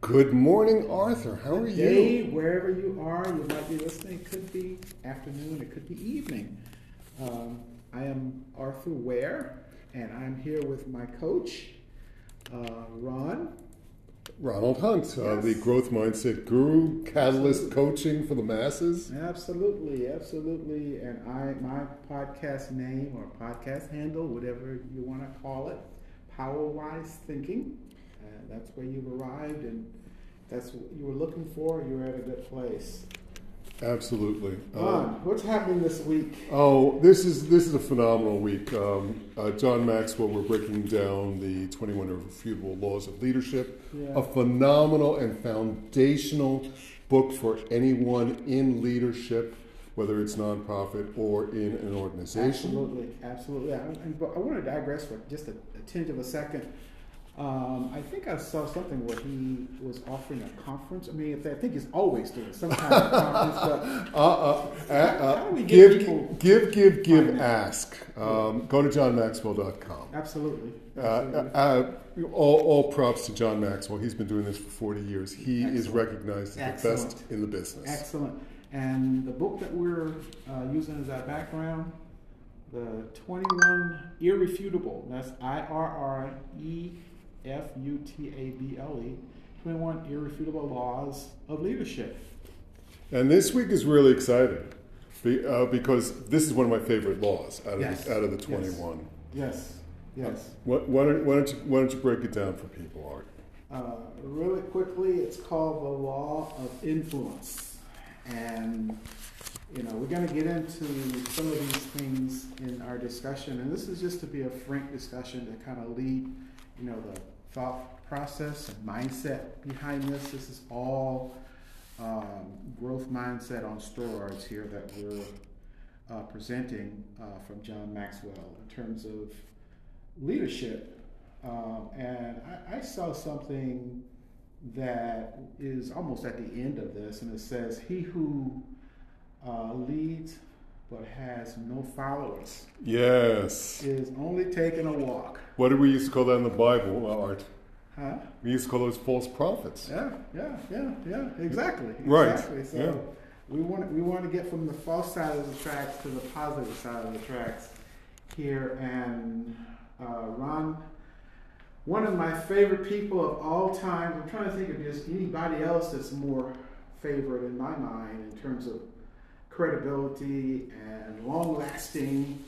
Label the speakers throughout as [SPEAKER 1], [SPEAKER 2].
[SPEAKER 1] Good morning, Arthur. How are
[SPEAKER 2] Good day,
[SPEAKER 1] you?
[SPEAKER 2] wherever you are, you might be listening. It could be afternoon, it could be evening. Um, I am Arthur Ware, and I'm here with my coach, uh, Ron.
[SPEAKER 1] Ronald Hunt, uh, the growth mindset guru, catalyst coaching for the masses.
[SPEAKER 2] Absolutely, absolutely. And I, my podcast name or podcast handle, whatever you want to call it, Power Wise Thinking. Uh, that's where you've arrived, and that's what you were looking for. You're at a good place.
[SPEAKER 1] Absolutely. Uh,
[SPEAKER 2] Ron, what's happening this week?
[SPEAKER 1] oh, this is this is a phenomenal week. Um, uh, John Maxwell, we're breaking down the 21 irrefutable laws of leadership.
[SPEAKER 2] Yeah.
[SPEAKER 1] A phenomenal and foundational book for anyone in leadership, whether it's nonprofit or in an organization.
[SPEAKER 2] Absolutely, absolutely. I, I, I want to digress for just a, a tenth of a second. Um, I think I saw something where he was offering a conference. I mean, I think he's always doing some kind of conference,
[SPEAKER 1] Uh, uh, uh, uh,
[SPEAKER 2] How do we get
[SPEAKER 1] give,
[SPEAKER 2] people-
[SPEAKER 1] give, give, give, ask. Um, go to johnmaxwell.com.
[SPEAKER 2] but absolutely.
[SPEAKER 1] Uh,
[SPEAKER 2] absolutely.
[SPEAKER 1] uh, all, all props to John Maxwell. He's been doing this for 40 years. He is recognized as the best in the business.
[SPEAKER 2] Excellent. And the book that we're uh, using as our background, the 21 Irrefutable, that's I R R E F U T A B L E, 21 Irrefutable Laws of Leadership.
[SPEAKER 1] And this week is really exciting be, uh, because this is one of my favorite laws out of,
[SPEAKER 2] Yes.
[SPEAKER 1] the, out of the
[SPEAKER 2] Yes.
[SPEAKER 1] 21.
[SPEAKER 2] Yes, yes.
[SPEAKER 1] What, why, don't, why, don't you, why don't you break it down for people, Art?
[SPEAKER 2] Uh, really quickly, it's called the law of influence. And, you know, we're going to get into some of these things in our discussion. And this is just to be a frank discussion to kind of lead, you know, the thought process and mindset behind this. This is all um, growth mindset on steroids here that we're uh, presenting uh, from John Maxwell in terms of leadership. Um, and I, I saw something that is almost at the end of this, and it says, He who uh, leads but has no followers
[SPEAKER 1] Yes.
[SPEAKER 2] is only taking a walk.
[SPEAKER 1] What did we used to call that in the Bible, Art?
[SPEAKER 2] Huh?
[SPEAKER 1] We used to call those false prophets.
[SPEAKER 2] Yeah, yeah, yeah, yeah, exactly.
[SPEAKER 1] Right,
[SPEAKER 2] Exactly. So
[SPEAKER 1] yeah.
[SPEAKER 2] we want we want to get from the false side of the tracks to the positive side of the tracks here. And uh, Ron, one of my favorite people of all time. I'm trying to think of just anybody else that's more favorite in my mind in terms of credibility and long lasting,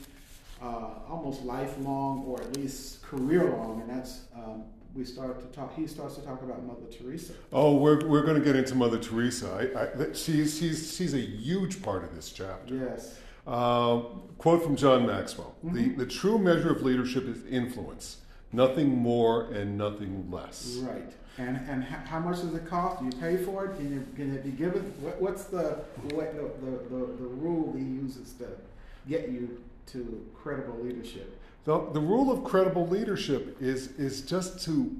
[SPEAKER 2] uh, almost lifelong or at least career long. And that's um, we start to talk. He starts to talk about Mother Teresa.
[SPEAKER 1] Oh, we're, we're going to get into Mother Teresa. I, I, she's, she's, she's a huge part of this chapter.
[SPEAKER 2] Yes.
[SPEAKER 1] Uh, quote from John Maxwell
[SPEAKER 2] Mm-hmm.
[SPEAKER 1] the, the true measure of leadership is influence, nothing more and nothing less.
[SPEAKER 2] Right. And and how much does it cost? Do you pay for it? Can, you, can it be given? What, what's the what the, the, the, the rule he uses to get you to credible leadership?
[SPEAKER 1] The, the rule of credible leadership is, is just to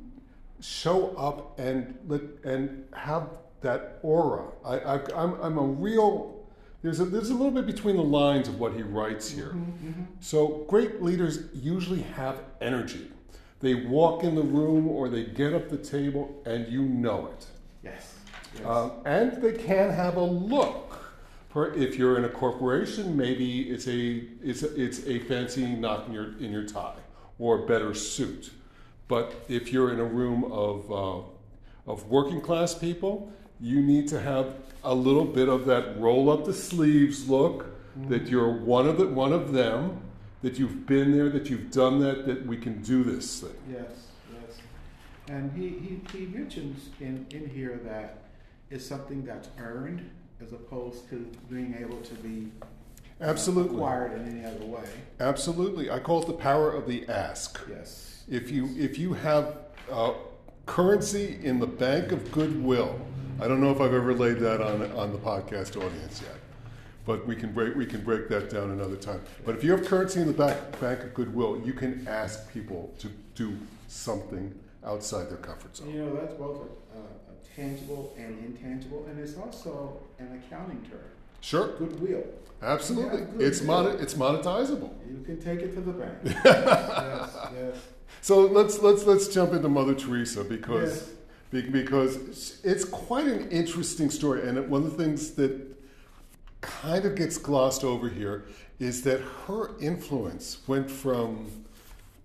[SPEAKER 1] show up and, let, and have that aura. I, I, I'm, I'm a real, there's a, there's a little bit between the lines of what he writes here. Mm-hmm, mm-hmm. So great leaders usually have energy. They walk in the room or they get up the table and you know it.
[SPEAKER 2] Yes. yes.
[SPEAKER 1] Um, and they can have a look. If you're in a corporation, maybe it's a it's a, it's a fancy knot in your in your tie or a better suit. But if you're in a room of uh, of working class people, you need to have a little bit of that roll up the sleeves look. That you're one of the one of them. That you've been there. That you've done that. That we can do this thing.
[SPEAKER 2] Yes, yes. And he, he, he mentions in, in here that it's something that's earned as opposed to being able to be
[SPEAKER 1] Absolutely.
[SPEAKER 2] acquired in any other way.
[SPEAKER 1] Absolutely. I call it the power of the ask.
[SPEAKER 2] Yes.
[SPEAKER 1] If you if you have uh, currency in the bank of goodwill, I don't know if I've ever laid that on on the podcast audience yet, but we can break we can break that down another time. But if you have currency in the back, bank of goodwill, you can ask people to do something outside their comfort zone.
[SPEAKER 2] You know, that's both a, a, a tangible and intangible, and it's also an accounting term.
[SPEAKER 1] Sure,
[SPEAKER 2] Goodwill.
[SPEAKER 1] absolutely.
[SPEAKER 2] Good
[SPEAKER 1] It's mon- it's monetizable.
[SPEAKER 2] You can take it to the bank. yes, yes.
[SPEAKER 1] So let's let's let's jump into Mother Teresa because
[SPEAKER 2] Yes.
[SPEAKER 1] Be- because it's quite an interesting story. And one of the things that kind of gets glossed over here is that her influence went from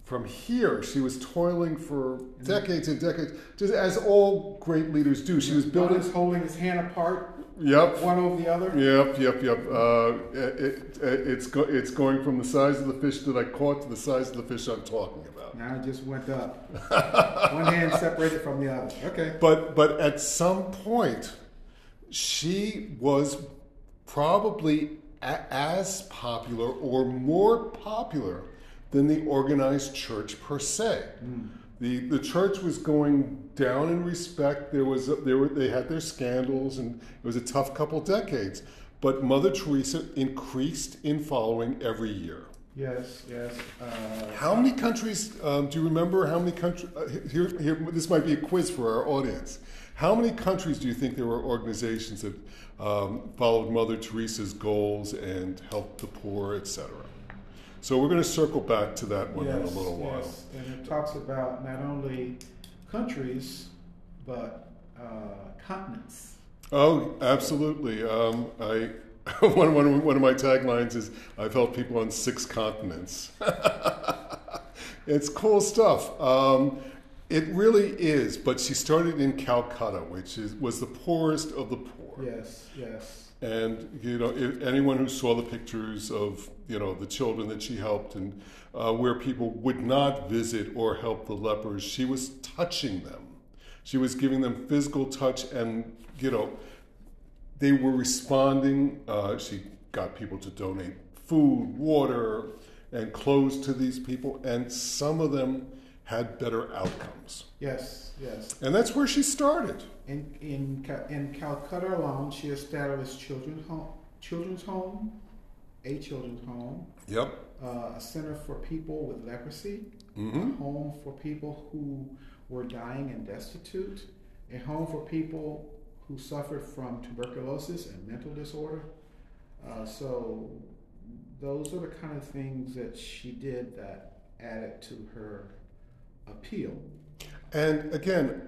[SPEAKER 1] from here. She was toiling for decades and decades, just as all great leaders do. She was building.
[SPEAKER 2] is holding his hand apart,
[SPEAKER 1] Yep.
[SPEAKER 2] one over the other.
[SPEAKER 1] Yep, yep, yep. Uh, it, it, it's go, it's going from the size of the fish that I caught to the size of the fish I'm talking about.
[SPEAKER 2] Now it just went up. one hand separated from the other. Okay.
[SPEAKER 1] But but at some point, she was probably a- as popular or more popular than the organized church per se. The, the church was going down in respect. There was there were they had their scandals and it was a tough couple decades. But Mother Teresa increased in following every year.
[SPEAKER 2] Yes, yes. Uh,
[SPEAKER 1] How many countries um, do you remember? How many countries? Uh, here, here, this might be a quiz for our audience. How many countries do you think there were organizations that um, followed Mother Teresa's goals and helped the poor, etc.? So we're going to circle back to that one in a
[SPEAKER 2] yes,
[SPEAKER 1] little while.
[SPEAKER 2] yes. And it talks about not only countries, but uh, continents.
[SPEAKER 1] Oh, absolutely. Um, I one, one, one of my taglines is I've helped people on six continents. it's cool stuff. Um, it really is. But she started in Calcutta, which is was the poorest of the poor.
[SPEAKER 2] Yes, yes.
[SPEAKER 1] And you know, if anyone who saw the pictures of you know the children that she helped and uh, where people would not visit or help the lepers, she was touching them. She was giving them physical touch, and you know, they were responding. Uh, she got people to donate food, water, and clothes to these people, and some of them had better outcomes.
[SPEAKER 2] Yes, yes.
[SPEAKER 1] And that's where she started.
[SPEAKER 2] In in in Calcutta alone, she established children's home, children's home, a children's home,
[SPEAKER 1] Yep.
[SPEAKER 2] uh, a center for people with leprosy,
[SPEAKER 1] hmm
[SPEAKER 2] a home for people who were dying and destitute, a home for people who suffered from tuberculosis and mental disorder. Uh, so those are the kind of things that she did that added to her appeal.
[SPEAKER 1] And again,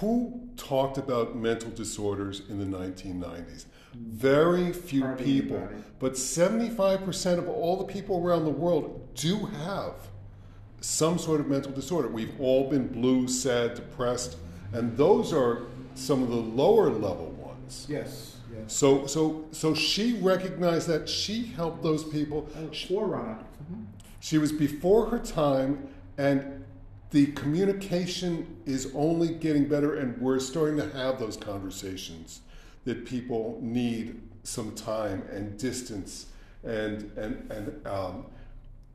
[SPEAKER 1] who talked about mental disorders in the 1990s? Very few
[SPEAKER 2] Hardly
[SPEAKER 1] people.
[SPEAKER 2] anybody.
[SPEAKER 1] But 75% of all the people around the world do have some sort of mental disorder. We've all been blue, sad, depressed, and those are some of the lower level ones.
[SPEAKER 2] Yes, yes.
[SPEAKER 1] So, so, so she recognized that she helped those people.
[SPEAKER 2] A forerunner.
[SPEAKER 1] She was before her time, and the communication is only getting better, and we're starting to have those conversations that people need some time and distance, and and and um,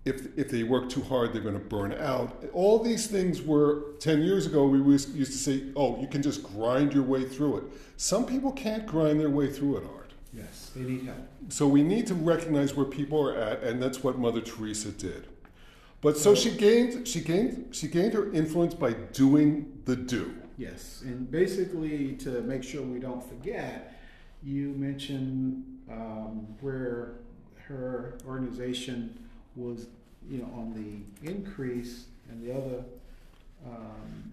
[SPEAKER 1] if if they work too hard, they're going to burn out. All these things were ten years ago. We used to say, "Oh, you can just grind your way through it." Some people can't grind their way through it, Art.
[SPEAKER 2] Yes, they need help.
[SPEAKER 1] So we need to recognize where people are at, and that's what Mother Teresa did. But so she gained, she gained, she gained her influence by doing the do.
[SPEAKER 2] Yes, and basically to make sure we don't forget, you mentioned um, where her organization was, you know, on the increase, and the other, um,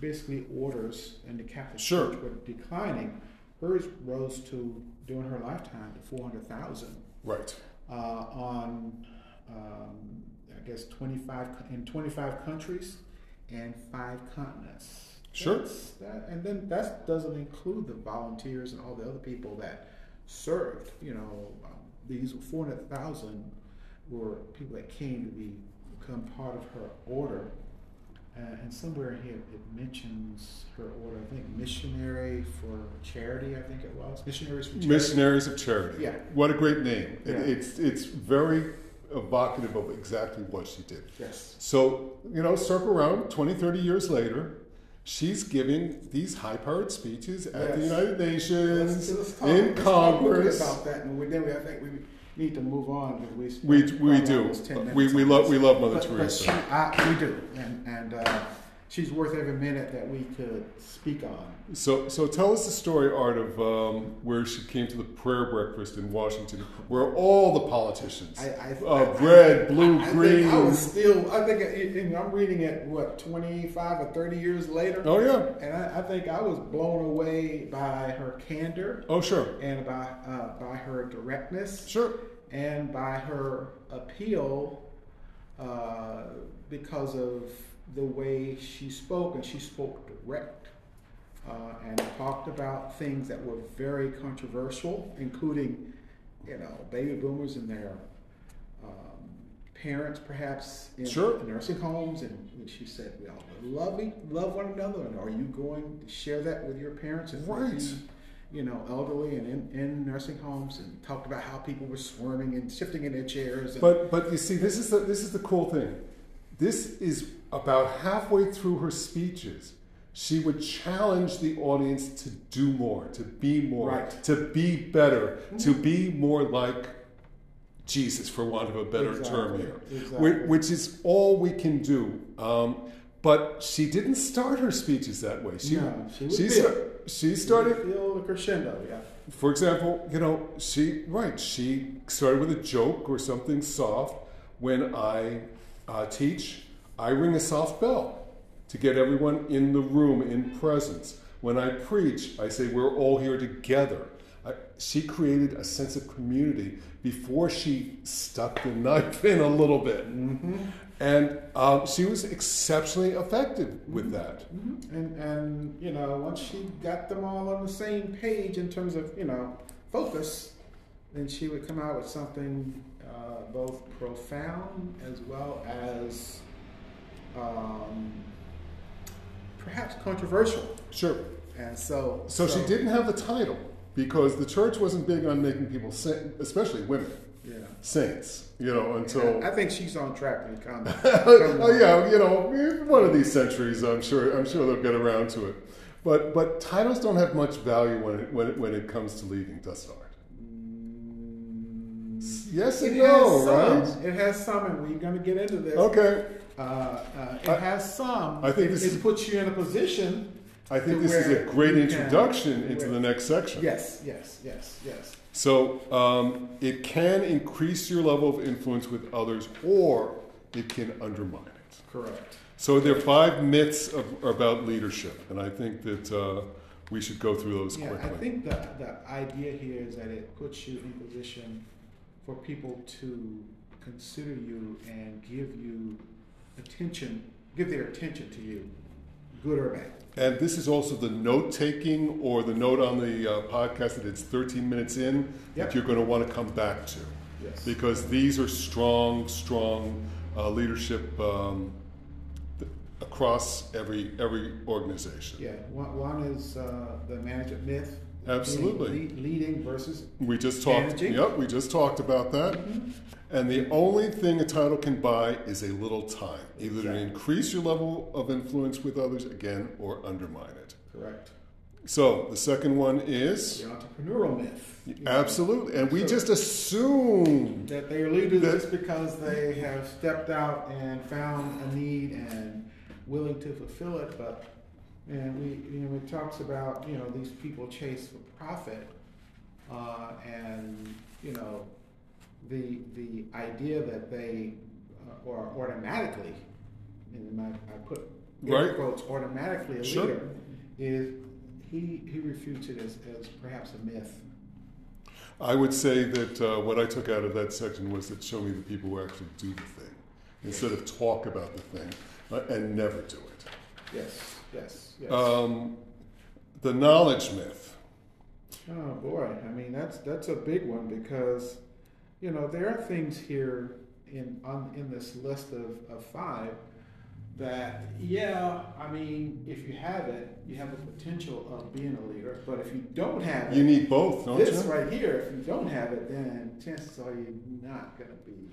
[SPEAKER 2] basically orders in the Catholic
[SPEAKER 1] Sure.
[SPEAKER 2] Church were declining. Hers rose to during her lifetime to four hundred thousand
[SPEAKER 1] Right.
[SPEAKER 2] uh, on, um, I guess, 25, in 25 countries and five continents.
[SPEAKER 1] Sure.
[SPEAKER 2] That, and then that doesn't include the volunteers and all the other people that served. You know, um, these 400,000 were people that came to be become part of her order. Uh, and somewhere here it mentions her order, I think missionary for charity, I think it was. Missionaries for charity.
[SPEAKER 1] Missionaries of Charity.
[SPEAKER 2] Yeah.
[SPEAKER 1] What a great name. It-
[SPEAKER 2] Yeah.
[SPEAKER 1] it's it's very evocative of exactly what she did.
[SPEAKER 2] Yes.
[SPEAKER 1] So, you know, circle around 20, 30 years later, she's giving these high powered speeches at the United Nations,
[SPEAKER 2] Let's- let's talk-
[SPEAKER 1] in
[SPEAKER 2] let's talk
[SPEAKER 1] Congress.
[SPEAKER 2] about that, and we, then we, I think we need to move on because we
[SPEAKER 1] We, we do.
[SPEAKER 2] almost 10
[SPEAKER 1] We, we love we love Mother
[SPEAKER 2] But- but
[SPEAKER 1] Teresa.
[SPEAKER 2] she- I- we do, and and uh, she's worth every minute that we could speak on.
[SPEAKER 1] So, so tell us the story, Art, of um, where she came to the prayer breakfast in Washington, where all the politicians,
[SPEAKER 2] I, I,
[SPEAKER 1] uh,
[SPEAKER 2] I-
[SPEAKER 1] red, blue, green.
[SPEAKER 2] Think I was still. I think and I'm reading it. What 25 or 30 years later.
[SPEAKER 1] oh yeah.
[SPEAKER 2] And I, I think I was blown away by her candor
[SPEAKER 1] Oh sure,
[SPEAKER 2] and by uh, by her directness
[SPEAKER 1] sure.
[SPEAKER 2] and by her appeal uh, because of the way she spoke, and she spoke direct uh, and talked about things that were very controversial, including, you know, baby boomers and their um, parents, perhaps in
[SPEAKER 1] Sure.
[SPEAKER 2] nursing homes, and she said, "We all love love one another, and are you going to share that with your parents?" And
[SPEAKER 1] Right.
[SPEAKER 2] be, you know, elderly and in, in nursing homes, and talked about how people were swarming and shifting in their chairs. And,
[SPEAKER 1] But but you see, this is the this is the cool thing. This is about halfway through her speeches. She would challenge the audience to do more, to be more,
[SPEAKER 2] Right.
[SPEAKER 1] to be better, to be more like Jesus, for want of a better term here,
[SPEAKER 2] exactly.
[SPEAKER 1] Whi- which is all we can do. Um, but she didn't start her speeches that way. She
[SPEAKER 2] No, she
[SPEAKER 1] she, sta- she started
[SPEAKER 2] feel the crescendo, yeah.
[SPEAKER 1] for example, you know, she right. She started with a joke or something soft. When I uh, teach, I ring a soft bell to get everyone in the room in presence. When I preach, I say we're all here together. I, she created a sense of community before she stuck the knife in a little bit, and um, she was exceptionally effective with that.
[SPEAKER 2] And and you know, once she got them all on the same page in terms of you know focus, then she would come out with something both profound as well as um, perhaps controversial.
[SPEAKER 1] Sure.
[SPEAKER 2] And so,
[SPEAKER 1] So, she didn't have the title because the church wasn't big on making people, especially women,
[SPEAKER 2] Yeah.
[SPEAKER 1] saints. You know, until
[SPEAKER 2] I think she's on track to become.
[SPEAKER 1] oh yeah, you know, one of these centuries, I'm sure, I'm sure they'll get around to it. But but titles don't have much value when it when it, when it comes to leading, does it? Yes
[SPEAKER 2] It
[SPEAKER 1] and
[SPEAKER 2] has
[SPEAKER 1] no,
[SPEAKER 2] some.
[SPEAKER 1] right?
[SPEAKER 2] It has some, and we're going to get into this.
[SPEAKER 1] Okay,
[SPEAKER 2] Uh, uh, it
[SPEAKER 1] I-
[SPEAKER 2] has some.
[SPEAKER 1] I think
[SPEAKER 2] it,
[SPEAKER 1] this
[SPEAKER 2] it
[SPEAKER 1] is-
[SPEAKER 2] puts you in a position.
[SPEAKER 1] I think this is a great
[SPEAKER 2] you can-
[SPEAKER 1] introduction into
[SPEAKER 2] where-
[SPEAKER 1] the next section.
[SPEAKER 2] Yes, yes, yes, yes.
[SPEAKER 1] So um, it can increase your level of influence with others, or it can undermine it.
[SPEAKER 2] Correct.
[SPEAKER 1] So there are five myths of, about leadership, and I think that uh, we should go through those
[SPEAKER 2] Yeah,
[SPEAKER 1] quickly.
[SPEAKER 2] I think the the idea here is that it puts you in position for people to consider you and give you attention, give their attention to you, good or bad.
[SPEAKER 1] And this is also the note taking or the note on the uh, podcast that it's 13 minutes in
[SPEAKER 2] Yep.
[SPEAKER 1] that you're going to want to come back to.
[SPEAKER 2] Yes.
[SPEAKER 1] Because these are strong, strong uh, leadership um, th- across every every organization.
[SPEAKER 2] Yeah. One, one is uh, the management myth.
[SPEAKER 1] Absolutely.
[SPEAKER 2] Lead- leading versus
[SPEAKER 1] We just talked.
[SPEAKER 2] Managing.
[SPEAKER 1] Yep, we just talked about that. Mm-hmm. And the only thing a title can buy is a little time, either to increase your level of influence with others again or undermine it.
[SPEAKER 2] correct.
[SPEAKER 1] So the second one is
[SPEAKER 2] The entrepreneurial myth.
[SPEAKER 1] absolutely, and we
[SPEAKER 2] So-
[SPEAKER 1] just assume
[SPEAKER 2] that they are leaders just because they have stepped out and found a need and willing to fulfill it. But and we you know it talks about you know these people chase for profit, uh, and you know the the idea that they uh, are automatically, and I, I put air
[SPEAKER 1] Right.
[SPEAKER 2] quotes automatically a
[SPEAKER 1] Sure.
[SPEAKER 2] leader is he he refutes it as, as perhaps a myth.
[SPEAKER 1] I would say that uh, what I took out of that section was that show me the people who actually do the thing instead of talk about the thing uh, and never do it.
[SPEAKER 2] Yes, yes, yes.
[SPEAKER 1] Um, the knowledge myth.
[SPEAKER 2] Oh boy, I mean that's that's a big one because you know there are things here in on in this list of, of five that yeah, I mean if you have it, you have the potential of being a leader. But if you don't have it,
[SPEAKER 1] You need both, don't
[SPEAKER 2] this
[SPEAKER 1] you?
[SPEAKER 2] right here, if you don't have it, then chances are you're not going to be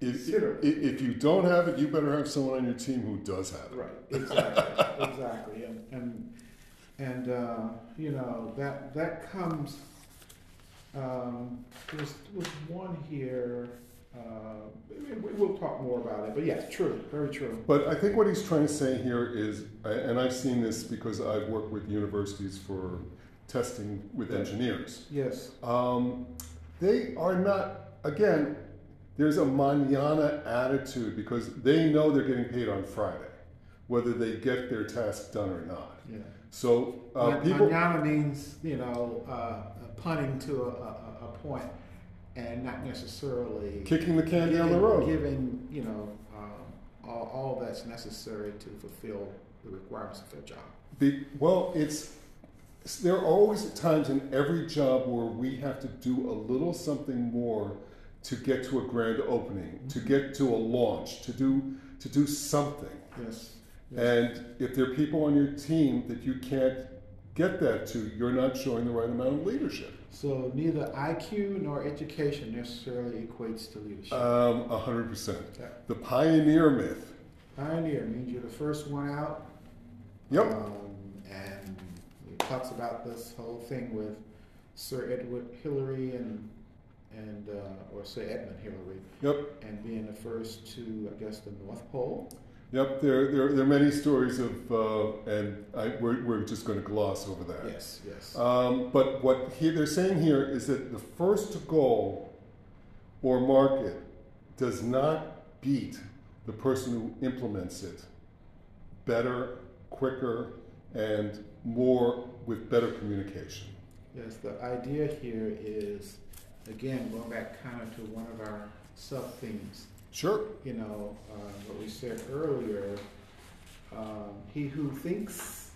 [SPEAKER 1] If, if, if you don't have it, you better have someone on your team who does have it.
[SPEAKER 2] Right, exactly, exactly, and and, and uh, you know that that comes. Um, there's was one here. Uh, we- we'll talk more about it, but yes, true, very true.
[SPEAKER 1] But I think what he's trying to say here is, and I've seen this because I've worked with universities for testing with engineers.
[SPEAKER 2] Yes,
[SPEAKER 1] Um, they are not, again, there's a manana attitude because they know they're getting paid on Friday, whether they get their task done or not.
[SPEAKER 2] yeah.
[SPEAKER 1] So uh, people,
[SPEAKER 2] Manana means, you know, uh, punting to a, a, a point and not necessarily
[SPEAKER 1] kicking the can down the road.
[SPEAKER 2] Giving, you know, um, all, all that's necessary to fulfill the requirements of their job.
[SPEAKER 1] Be, well, it's there are always times in every job where we have to do a little something more to get to a grand opening, to get to a launch, to do to do something.
[SPEAKER 2] Yes. yes.
[SPEAKER 1] And if there are people on your team that you can't get that to, you're not showing the right amount of leadership.
[SPEAKER 2] So neither IQ nor education necessarily equates to leadership.
[SPEAKER 1] Um, a hundred percent.
[SPEAKER 2] Yeah.
[SPEAKER 1] The pioneer myth.
[SPEAKER 2] Pioneer means you're the first one out.
[SPEAKER 1] Yep.
[SPEAKER 2] Um, and it talks about this whole thing with Sir Edward Hillary and and uh, or Sir Edmund Hillary
[SPEAKER 1] Yep.
[SPEAKER 2] and being the first to I guess the North Pole.
[SPEAKER 1] Yep. There, there, there are many stories of, uh, and I, we're, we're just going to gloss over that.
[SPEAKER 2] Yes, yes.
[SPEAKER 1] Um, but what he, they're saying here is that the first goal or market does not beat the person who implements it better, quicker, and more with better communication.
[SPEAKER 2] Yes, the idea here is, again, going back kind of to one of our sub themes.
[SPEAKER 1] Sure.
[SPEAKER 2] You know, uh, what we said earlier. Um, he who thinks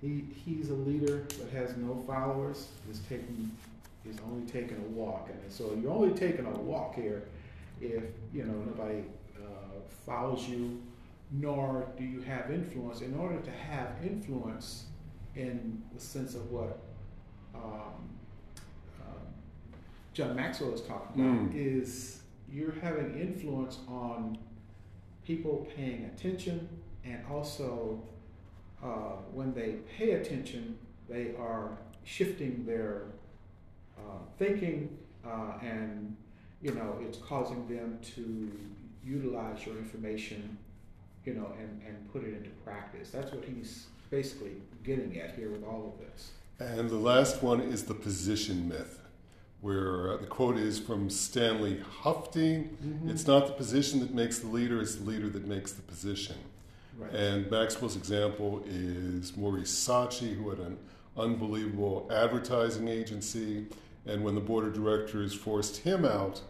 [SPEAKER 2] he he's a leader but has no followers is taking is only taking a walk, and so you're only taking a walk here if you know nobody uh, follows you, nor do you have influence. In order to have influence, in the sense of what um, um, John Maxwell is talking about,
[SPEAKER 1] Mm.
[SPEAKER 2] is you're having influence on people paying attention, and also uh, when they pay attention, they are shifting their uh, thinking, uh, and you know it's causing them to utilize your information, you know, and, and put it into practice. That's what he's basically getting at here with all of this.
[SPEAKER 1] And the last one is the position myth, where uh, the quote is from Stanley Huffty It's not the position that makes the leader, it's the leader that makes the position.
[SPEAKER 2] Right.
[SPEAKER 1] And Maxwell's example is Maurice Saatchi, who had an unbelievable advertising agency. And when the board of directors forced him out,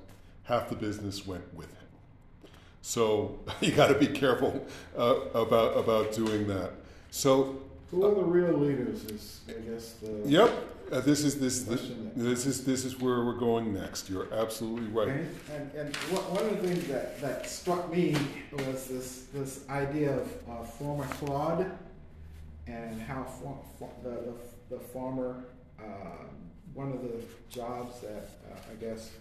[SPEAKER 1] half the business went with him. So you got to be careful uh, about about doing that. So
[SPEAKER 2] Who are the real leaders? Is I guess the
[SPEAKER 1] Yep, uh, this is this this, this is this is where we're going next. You're absolutely right.
[SPEAKER 2] And, and, and one one of the things that, that struck me was this, this idea of uh, former Claude and how for, for the, the, the former, uh, one of the jobs that uh, I guess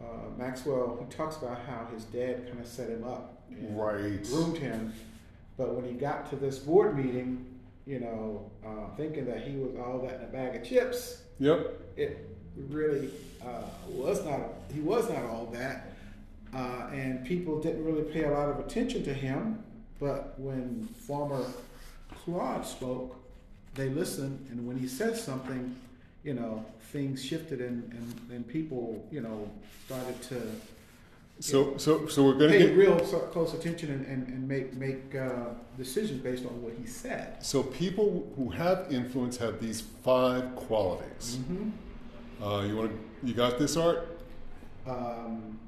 [SPEAKER 2] uh, Maxwell, he talks about how his dad kind of set him up and
[SPEAKER 1] Right.
[SPEAKER 2] groomed him. But when he got to this board meeting, you know, uh, thinking that he was all that in a bag of chips,
[SPEAKER 1] Yep.
[SPEAKER 2] it really uh, was not he was not all that. Uh, and people didn't really pay a lot of attention to him. But when former claude spoke they listened. And when he said something you know things shifted and, and, and people you know started to
[SPEAKER 1] So so so we're going to
[SPEAKER 2] pay
[SPEAKER 1] get
[SPEAKER 2] real close attention and, and, and make make uh, decisions based on what he said
[SPEAKER 1] so people who have influence have these five qualities.
[SPEAKER 2] mm-hmm.
[SPEAKER 1] Uh, you want to you got this art?
[SPEAKER 2] um,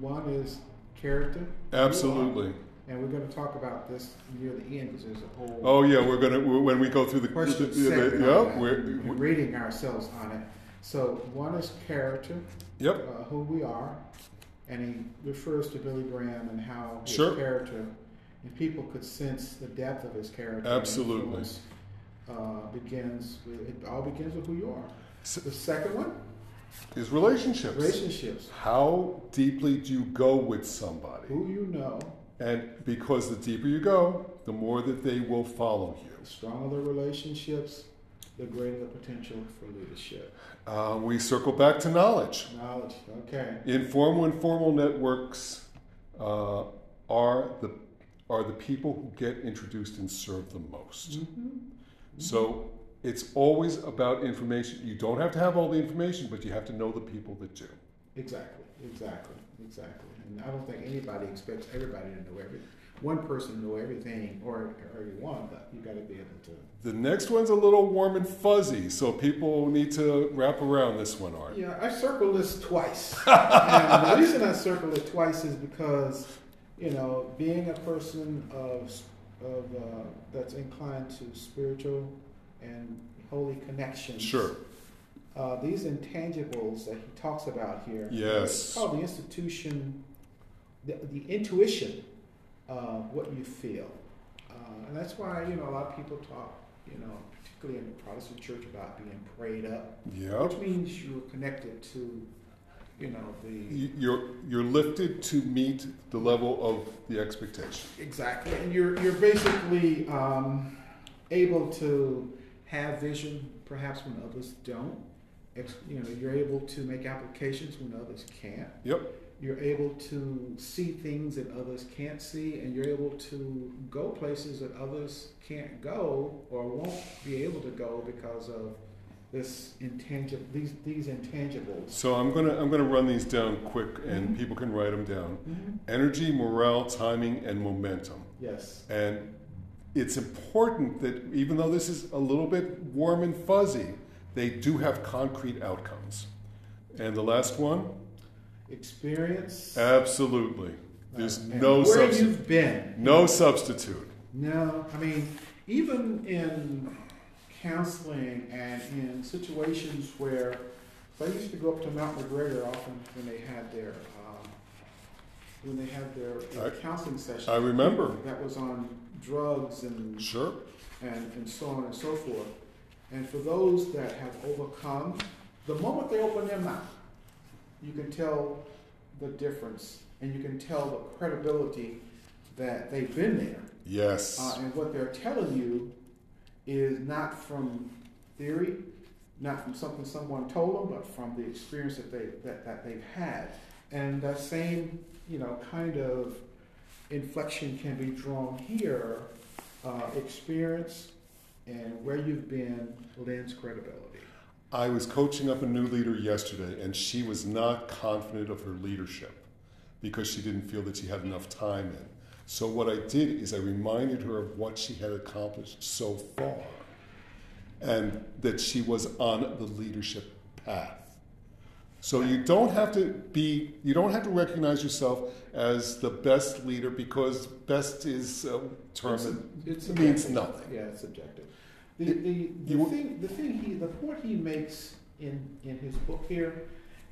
[SPEAKER 2] one is character
[SPEAKER 1] Absolutely.
[SPEAKER 2] And we're going to talk about this near the end because there's a whole
[SPEAKER 1] Oh yeah, we're gonna when we go through the
[SPEAKER 2] question
[SPEAKER 1] the- the-
[SPEAKER 2] segment
[SPEAKER 1] yeah, we're,
[SPEAKER 2] and
[SPEAKER 1] we
[SPEAKER 2] reading ourselves on it. So one is character,
[SPEAKER 1] yep.
[SPEAKER 2] uh, who we are, and he refers to Billy Graham and how his
[SPEAKER 1] Sure.
[SPEAKER 2] character, and people could sense the depth of his character.
[SPEAKER 1] Absolutely.
[SPEAKER 2] Uh, begins with it all begins with who you are. The second one,
[SPEAKER 1] Is relationships.
[SPEAKER 2] relationships.
[SPEAKER 1] How deeply do you go with somebody?
[SPEAKER 2] Who you know,
[SPEAKER 1] And because the deeper you go, the more that they will follow you.
[SPEAKER 2] the stronger the relationships, the greater the potential for leadership.
[SPEAKER 1] Uh, we circle back to knowledge.
[SPEAKER 2] Knowledge, okay.
[SPEAKER 1] Informal and formal networks uh, are the are the people who get introduced and serve the most.
[SPEAKER 2] Mm-hmm.
[SPEAKER 1] So it's always about information. You don't have to have all the information, but you have to know the people that do.
[SPEAKER 2] Exactly, exactly, exactly. And I don't think anybody expects everybody to know everything. One person know everything, or or you want, but you got to be able to.
[SPEAKER 1] The next one's a little warm and fuzzy, so people need to wrap around this one, Art.
[SPEAKER 2] Yeah, I circled this twice. and the reason I circled it twice is because, you know, being a person of of uh, that's inclined to spiritual and holy connections.
[SPEAKER 1] Sure.
[SPEAKER 2] Uh, these intangibles that he talks about here.
[SPEAKER 1] Yes.
[SPEAKER 2] It's called the institution, the, the intuition what you feel. Uh, and that's why, you know, a lot of people talk, you know, particularly in the Protestant church about being prayed up,
[SPEAKER 1] Yep.
[SPEAKER 2] which means you're connected to, you know, the.
[SPEAKER 1] You- You're you're lifted to meet the level of the expectation.
[SPEAKER 2] Exactly. And you're, you're basically um, able to have vision perhaps when others don't. You know, you're able to make applications when others can't.
[SPEAKER 1] Yep.
[SPEAKER 2] You're able to see things that others can't see, and you're able to go places that others can't go or won't be able to go because of this intangible these these intangibles.
[SPEAKER 1] So I'm gonna I'm gonna run these down quick, and
[SPEAKER 2] Mhm.
[SPEAKER 1] people can write them down.
[SPEAKER 2] Mm-hmm.
[SPEAKER 1] Energy, morale, timing, and momentum.
[SPEAKER 2] Yes.
[SPEAKER 1] And it's important that even though this is a little bit warm and fuzzy, they do have concrete outcomes. And the last one,
[SPEAKER 2] Experience.
[SPEAKER 1] absolutely. There's no
[SPEAKER 2] where
[SPEAKER 1] substitute.
[SPEAKER 2] you've been.
[SPEAKER 1] No substitute.
[SPEAKER 2] No, I mean, even in counseling and in situations where so I used to go up to Mount McGregor often when they had their um, when they had their, their
[SPEAKER 1] I-
[SPEAKER 2] counseling sessions.
[SPEAKER 1] I remember.
[SPEAKER 2] that was on drugs and,
[SPEAKER 1] Sure.
[SPEAKER 2] and and so on and so forth. And for those that have overcome, the moment they open their mouth, you can tell the difference, and you can tell the credibility that they've been there.
[SPEAKER 1] Yes.
[SPEAKER 2] Uh, and what they're telling you is not from theory, not from something someone told them, but from the experience that they that, that they've had. And that same, you know, kind of inflection can be drawn here. Uh, experience and where you've been lends credibility.
[SPEAKER 1] I was coaching up a new leader yesterday, and she was not confident of her leadership because she didn't feel that she had enough time in. So, what I did is I reminded her of what she had accomplished so far and that she was on the leadership path. So you don't have to be, you don't have to recognize yourself as the best leader because best is a term
[SPEAKER 2] It's,
[SPEAKER 1] that
[SPEAKER 2] it's
[SPEAKER 1] means
[SPEAKER 2] subjective.
[SPEAKER 1] nothing.
[SPEAKER 2] Yeah, it's subjective. The, the, the thing, the thing he, the point he makes in, in his book here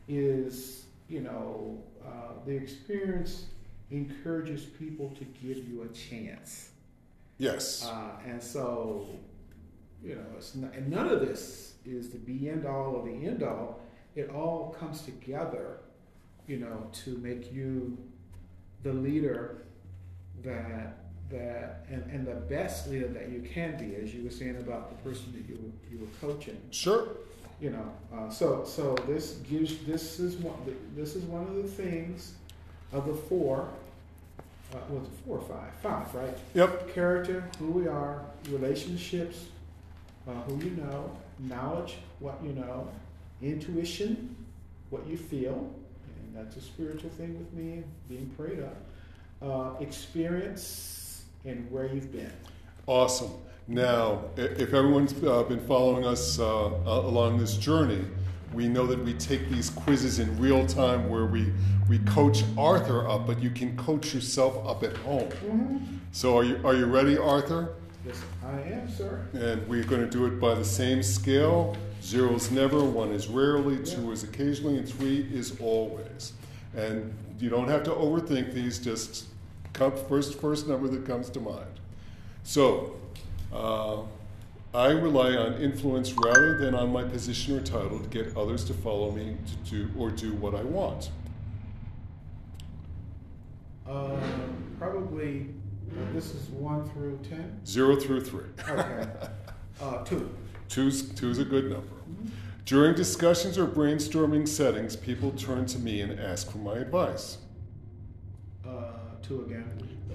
[SPEAKER 2] is, you know, uh, the experience encourages people to give you a chance.
[SPEAKER 1] Yes.
[SPEAKER 2] Uh, and so, you know, it's not, and none of this is the be end all or the end all. It all comes together, you know, to make you the leader that that and, and the best leader that you can be, as you were saying about the person that you were, you were coaching.
[SPEAKER 1] Sure.
[SPEAKER 2] You know, uh, so so this gives this is one this is one of the things of the four. Uh, was it four or five? Five, right?
[SPEAKER 1] Yep.
[SPEAKER 2] character, who we are, relationships, uh, who you know, knowledge, what you know, intuition, what you feel, and that's a spiritual thing with me, being prayed up, uh, experience, and where you've been.
[SPEAKER 1] Awesome. Now, if everyone's uh, been following us uh, along this journey, we know that we take these quizzes in real time where we, we coach Arthur up, but you can coach yourself up at home. So, are you, are you ready, Arthur?
[SPEAKER 2] Yes, I am, sir.
[SPEAKER 1] And we're going to do it by the same scale. Zero is never, one is rarely, two is occasionally, and three is always. And you don't have to overthink these, just first, first number that comes to mind. So, uh, I rely on influence rather than on my position or title to get others to follow me to do or do what I want.
[SPEAKER 2] Uh, probably, this is one through ten.
[SPEAKER 1] Zero through three.
[SPEAKER 2] Okay. Uh, two.
[SPEAKER 1] Two's, two's a good number. During discussions or brainstorming settings, people turn to me and ask for my advice.
[SPEAKER 2] Two again.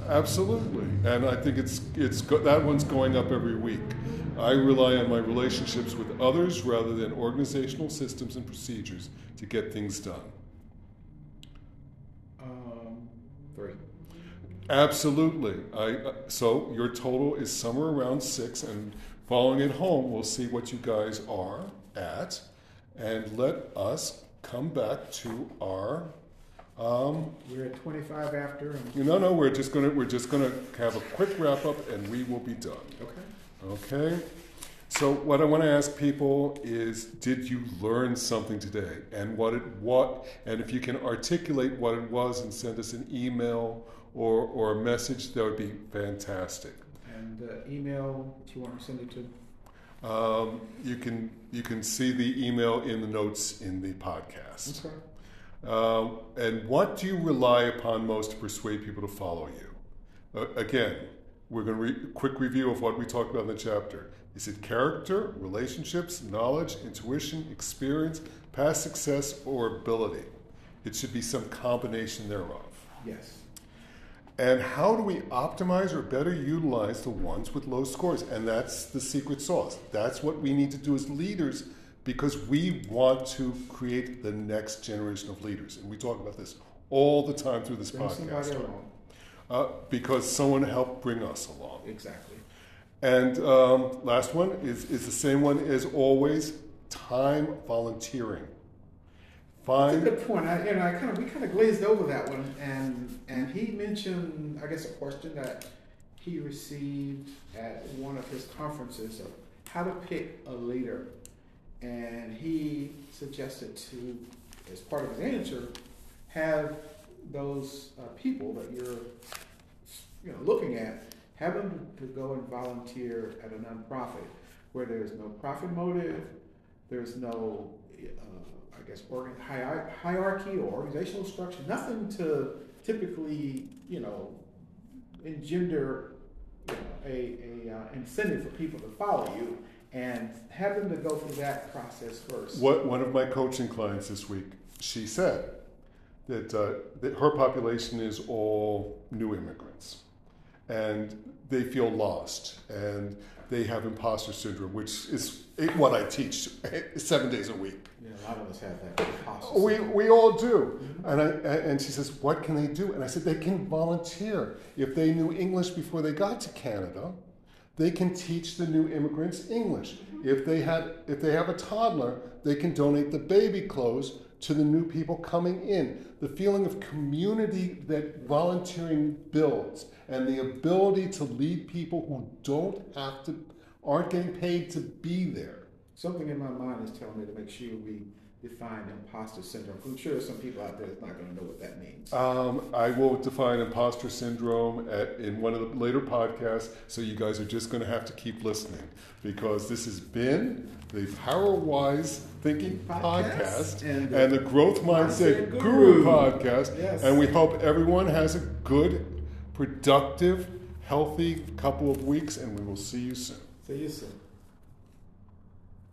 [SPEAKER 1] Absolutely, and I think it's it's that one's going up every week. I rely on my relationships with others rather than organizational systems and procedures to get things done.
[SPEAKER 2] Um, three.
[SPEAKER 1] Absolutely. I uh, so your total is somewhere around six, and following it home, we'll see what you guys are at, and let us come back to our. Um,
[SPEAKER 2] We're at twenty-five after, and,
[SPEAKER 1] no, no, we're just gonna we're just gonna have a quick wrap up, and we will be done.
[SPEAKER 2] okay.
[SPEAKER 1] Okay. So what I want to ask people is, did you learn something today, and what it what, and if you can articulate what it was and send us an email or or a message, that would be fantastic.
[SPEAKER 2] And the email that you want to send it to?
[SPEAKER 1] Um, you can you can see the email in the notes in the podcast.
[SPEAKER 2] Okay.
[SPEAKER 1] Um, and what do you rely upon most to persuade people to follow you? Uh, again, we're going to re- quick review of what we talked about in the chapter. Is it character, relationships, knowledge, intuition, experience, past success, or ability? It should be some combination thereof.
[SPEAKER 2] Yes.
[SPEAKER 1] And how do we optimize or better utilize the ones with low scores? And that's the secret sauce. That's what we need to do as leaders because we want to create the next generation of leaders. And we talk about this all the time through this
[SPEAKER 2] Bring
[SPEAKER 1] podcast. Uh, because someone helped bring us along.
[SPEAKER 2] Exactly.
[SPEAKER 1] And um, last one is, is the same one as always time volunteering.
[SPEAKER 2] That's a good point. I, you know, I kind of we kind of glazed over that one, and and he mentioned, I guess, a question that he received at one of his conferences of how to pick a leader, and he suggested to, as part of his answer, have those uh, people that you're, you know, looking at, have them to go and volunteer at a nonprofit where there's no profit motive, there's no, uh, I guess, organ, hierarchy or organizational structure, nothing to typically, you know, engender you know, a, a uh, incentive for people to follow you and have them to go through that process first.
[SPEAKER 1] what one of my coaching clients this week, she said that, uh, that her population is all new immigrants and they feel lost and they have imposter syndrome, which is what I teach seven days a week.
[SPEAKER 2] Yeah, a lot of us have that. imposter
[SPEAKER 1] We,
[SPEAKER 2] syndrome.
[SPEAKER 1] we all do. And, I, and she says, What can they do? And I said, They can volunteer. If they knew English before they got to Canada, they can teach the new immigrants English. Mm-hmm. If they, had, if they have a toddler, they can donate the baby clothes to the new people coming in. The feeling of community that volunteering builds and the ability to lead people who don't have to, aren't getting paid to be there.
[SPEAKER 2] Something in my mind is telling me to make sure we define imposter syndrome. I'm sure some people out there that's not going to know what that means.
[SPEAKER 1] Um, I will define imposter syndrome at, in one of the later podcasts, so you guys are just going to have to keep listening because this has been the Power Wise Thinking
[SPEAKER 2] Podcast
[SPEAKER 1] Podcast
[SPEAKER 2] and
[SPEAKER 1] and,
[SPEAKER 2] the
[SPEAKER 1] the Growth Mindset
[SPEAKER 2] Mindset
[SPEAKER 1] Guru
[SPEAKER 2] Guru.
[SPEAKER 1] Podcast.
[SPEAKER 2] Yes.
[SPEAKER 1] And we hope everyone has a good, productive, healthy couple of weeks, and we will see you soon.
[SPEAKER 2] See you soon.